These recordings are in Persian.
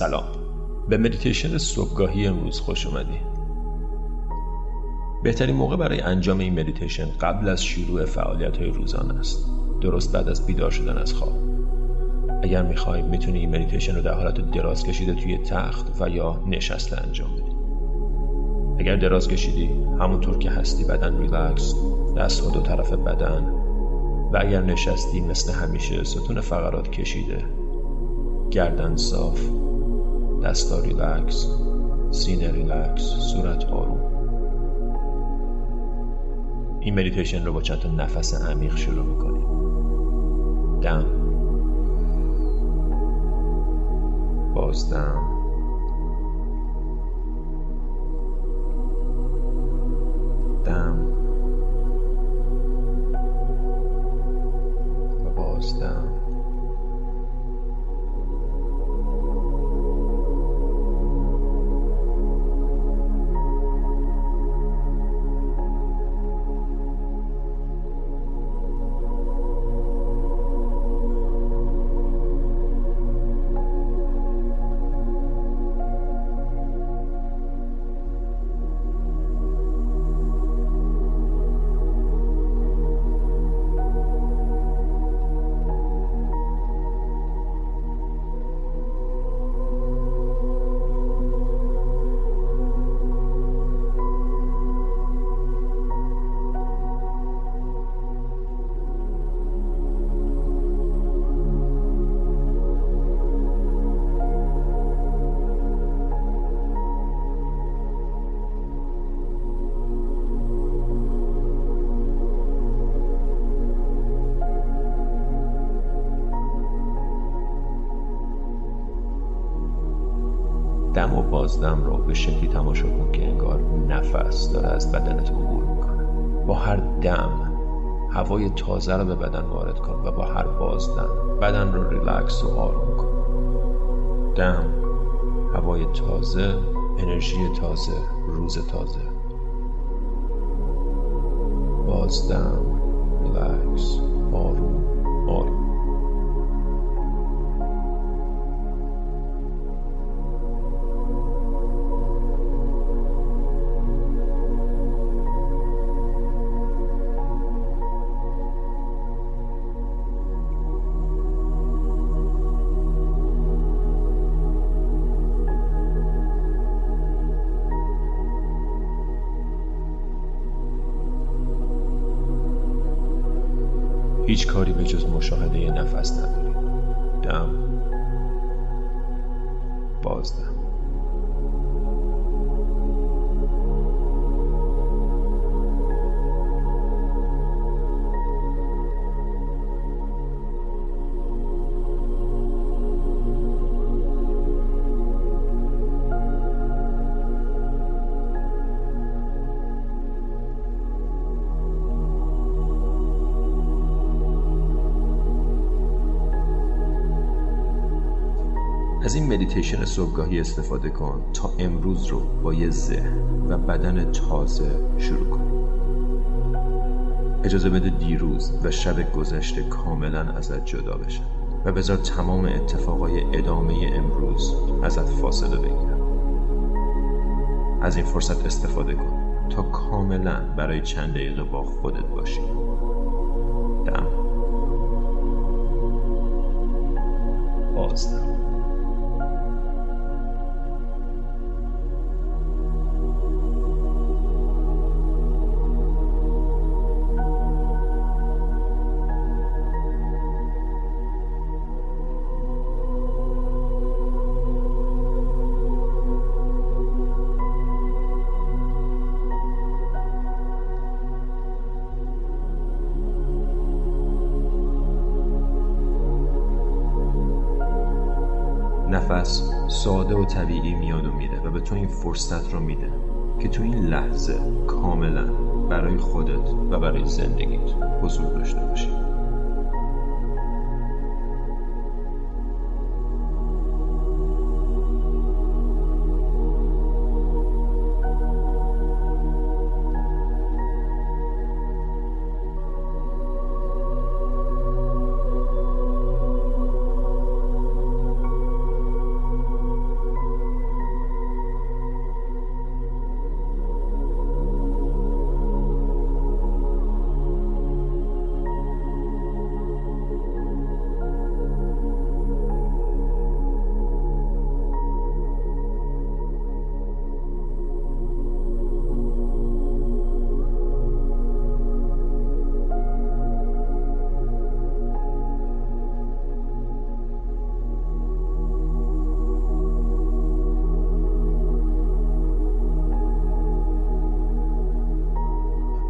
سلام. به مدیتیشن صبحگاهی امروز خوش اومدی. بهترین موقع برای انجام این مدیتیشن قبل از شروع فعالیت های روزانه است. درست بعد از بیدار شدن از خواب. اگر می‌خوای می‌تونی این مدیتیشن رو در حالت دراز کشیده توی تخت و یا نشسته انجام بدی. اگر دراز کشیدی همونطور که هستی بدن ریلکس دست دو طرف بدن. و اگر نشستی مثل همیشه ستون فقرات کشیده. گردن صاف. دستا ریلکس سینه ریلکس صورت آروم. این مدیتیشن رو با چند تا نفس عمیق شروع می‌کنیم. دم. بازدم دم. بازدم رو به شکلی تماشا کن که انگار نفس داره از بدنت عبور می‌کنه. با هر دم هوای تازه رو به بدن وارد کن و با هر بازدم بدن رو ریلکس و آروم کن. دم هوای تازه انرژی تازه روز تازه. بازدم ریلکس آروم آروم. هیچ کاری به جز مشاهده نفس نداری دم. بازدم. از این مدیتیشن صبحگاهی استفاده کن تا امروز رو با یه ذهن و بدن تازه شروع کن اجازه بده دیروز و شب گذشته کاملا ازت جدا بشن و بذار تمام اتفاقای ادامه امروز ازت فاصله بگیرن از این فرصت استفاده کن تا کاملا برای چند دقیقه با خودت باشی. دم. بازدم نفس ساده و طبیعی میاد و میره و به تو این فرصت رو میده که تو این لحظه کاملا برای خودت و برای زندگیت حضور داشته باشی.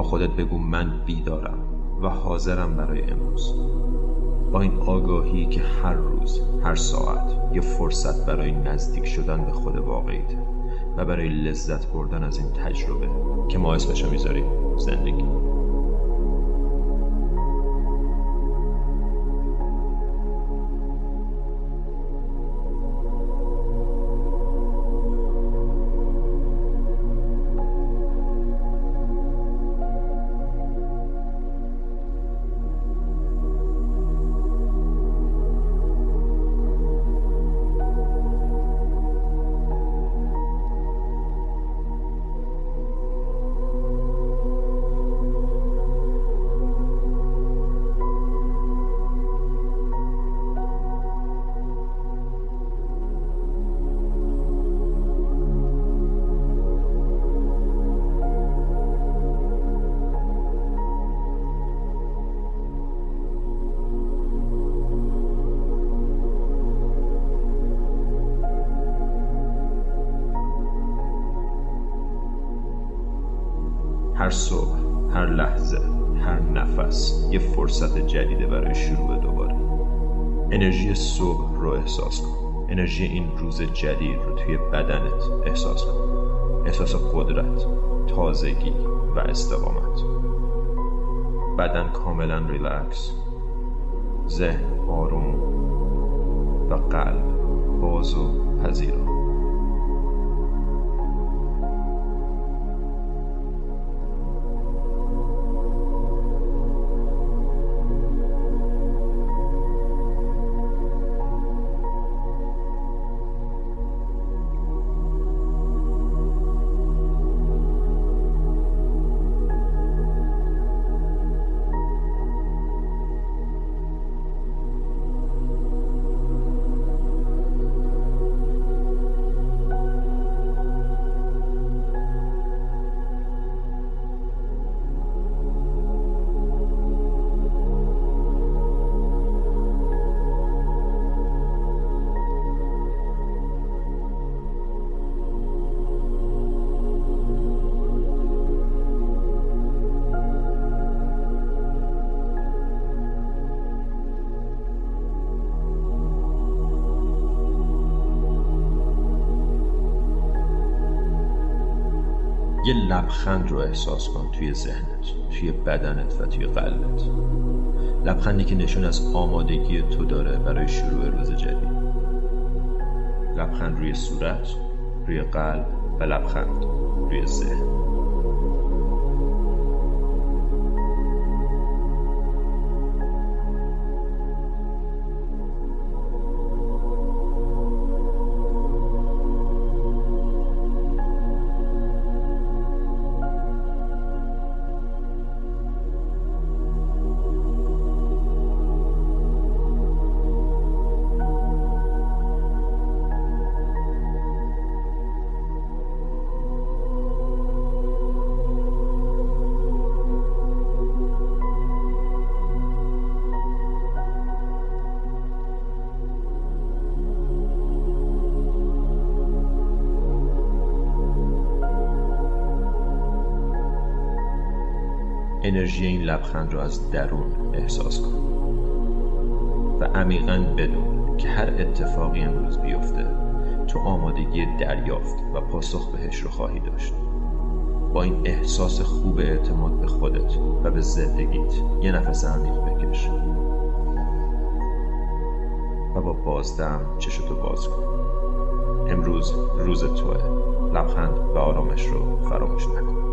خودت بگو من بیدارم و حاضرم برای امروز. با این آگاهی که هر روز هر ساعت یه فرصت برای نزدیک شدن به خود واقعیت و برای لذت بردن از این تجربه که ما اسمشو می‌ذاریم زندگی. هر صبح هر لحظه هر نفس یه فرصت جدیده برای شروع دوباره. انرژی صبح رو احساس کن. انرژی این روز جدید رو توی بدنت احساس کن. احساس قدرت تازگی و استقامت. بدن کاملا ریلکس. ذهن آروم و قلب باز و یه لبخند رو احساس کن توی ذهنت توی بدنت و توی قلبت. لبخندی که نشون از آمادگی تو داره برای شروع روز جدید. لبخند روی صورت روی قلب و لبخند روی ذهن. انرژی این لبخند رو از درون احساس کن. و عمیقا بدون که هر اتفاقی امروز بیفته تو آمادگی دریافت و پاسخ بهش رو خواهی داشت. با این احساس خوب اعتماد به خودت و به زندگیت یه نفس عمیق بکش. و با بازدم چشتو باز کن. امروز روز توه. لبخند و آرامش رو فراموش نکن.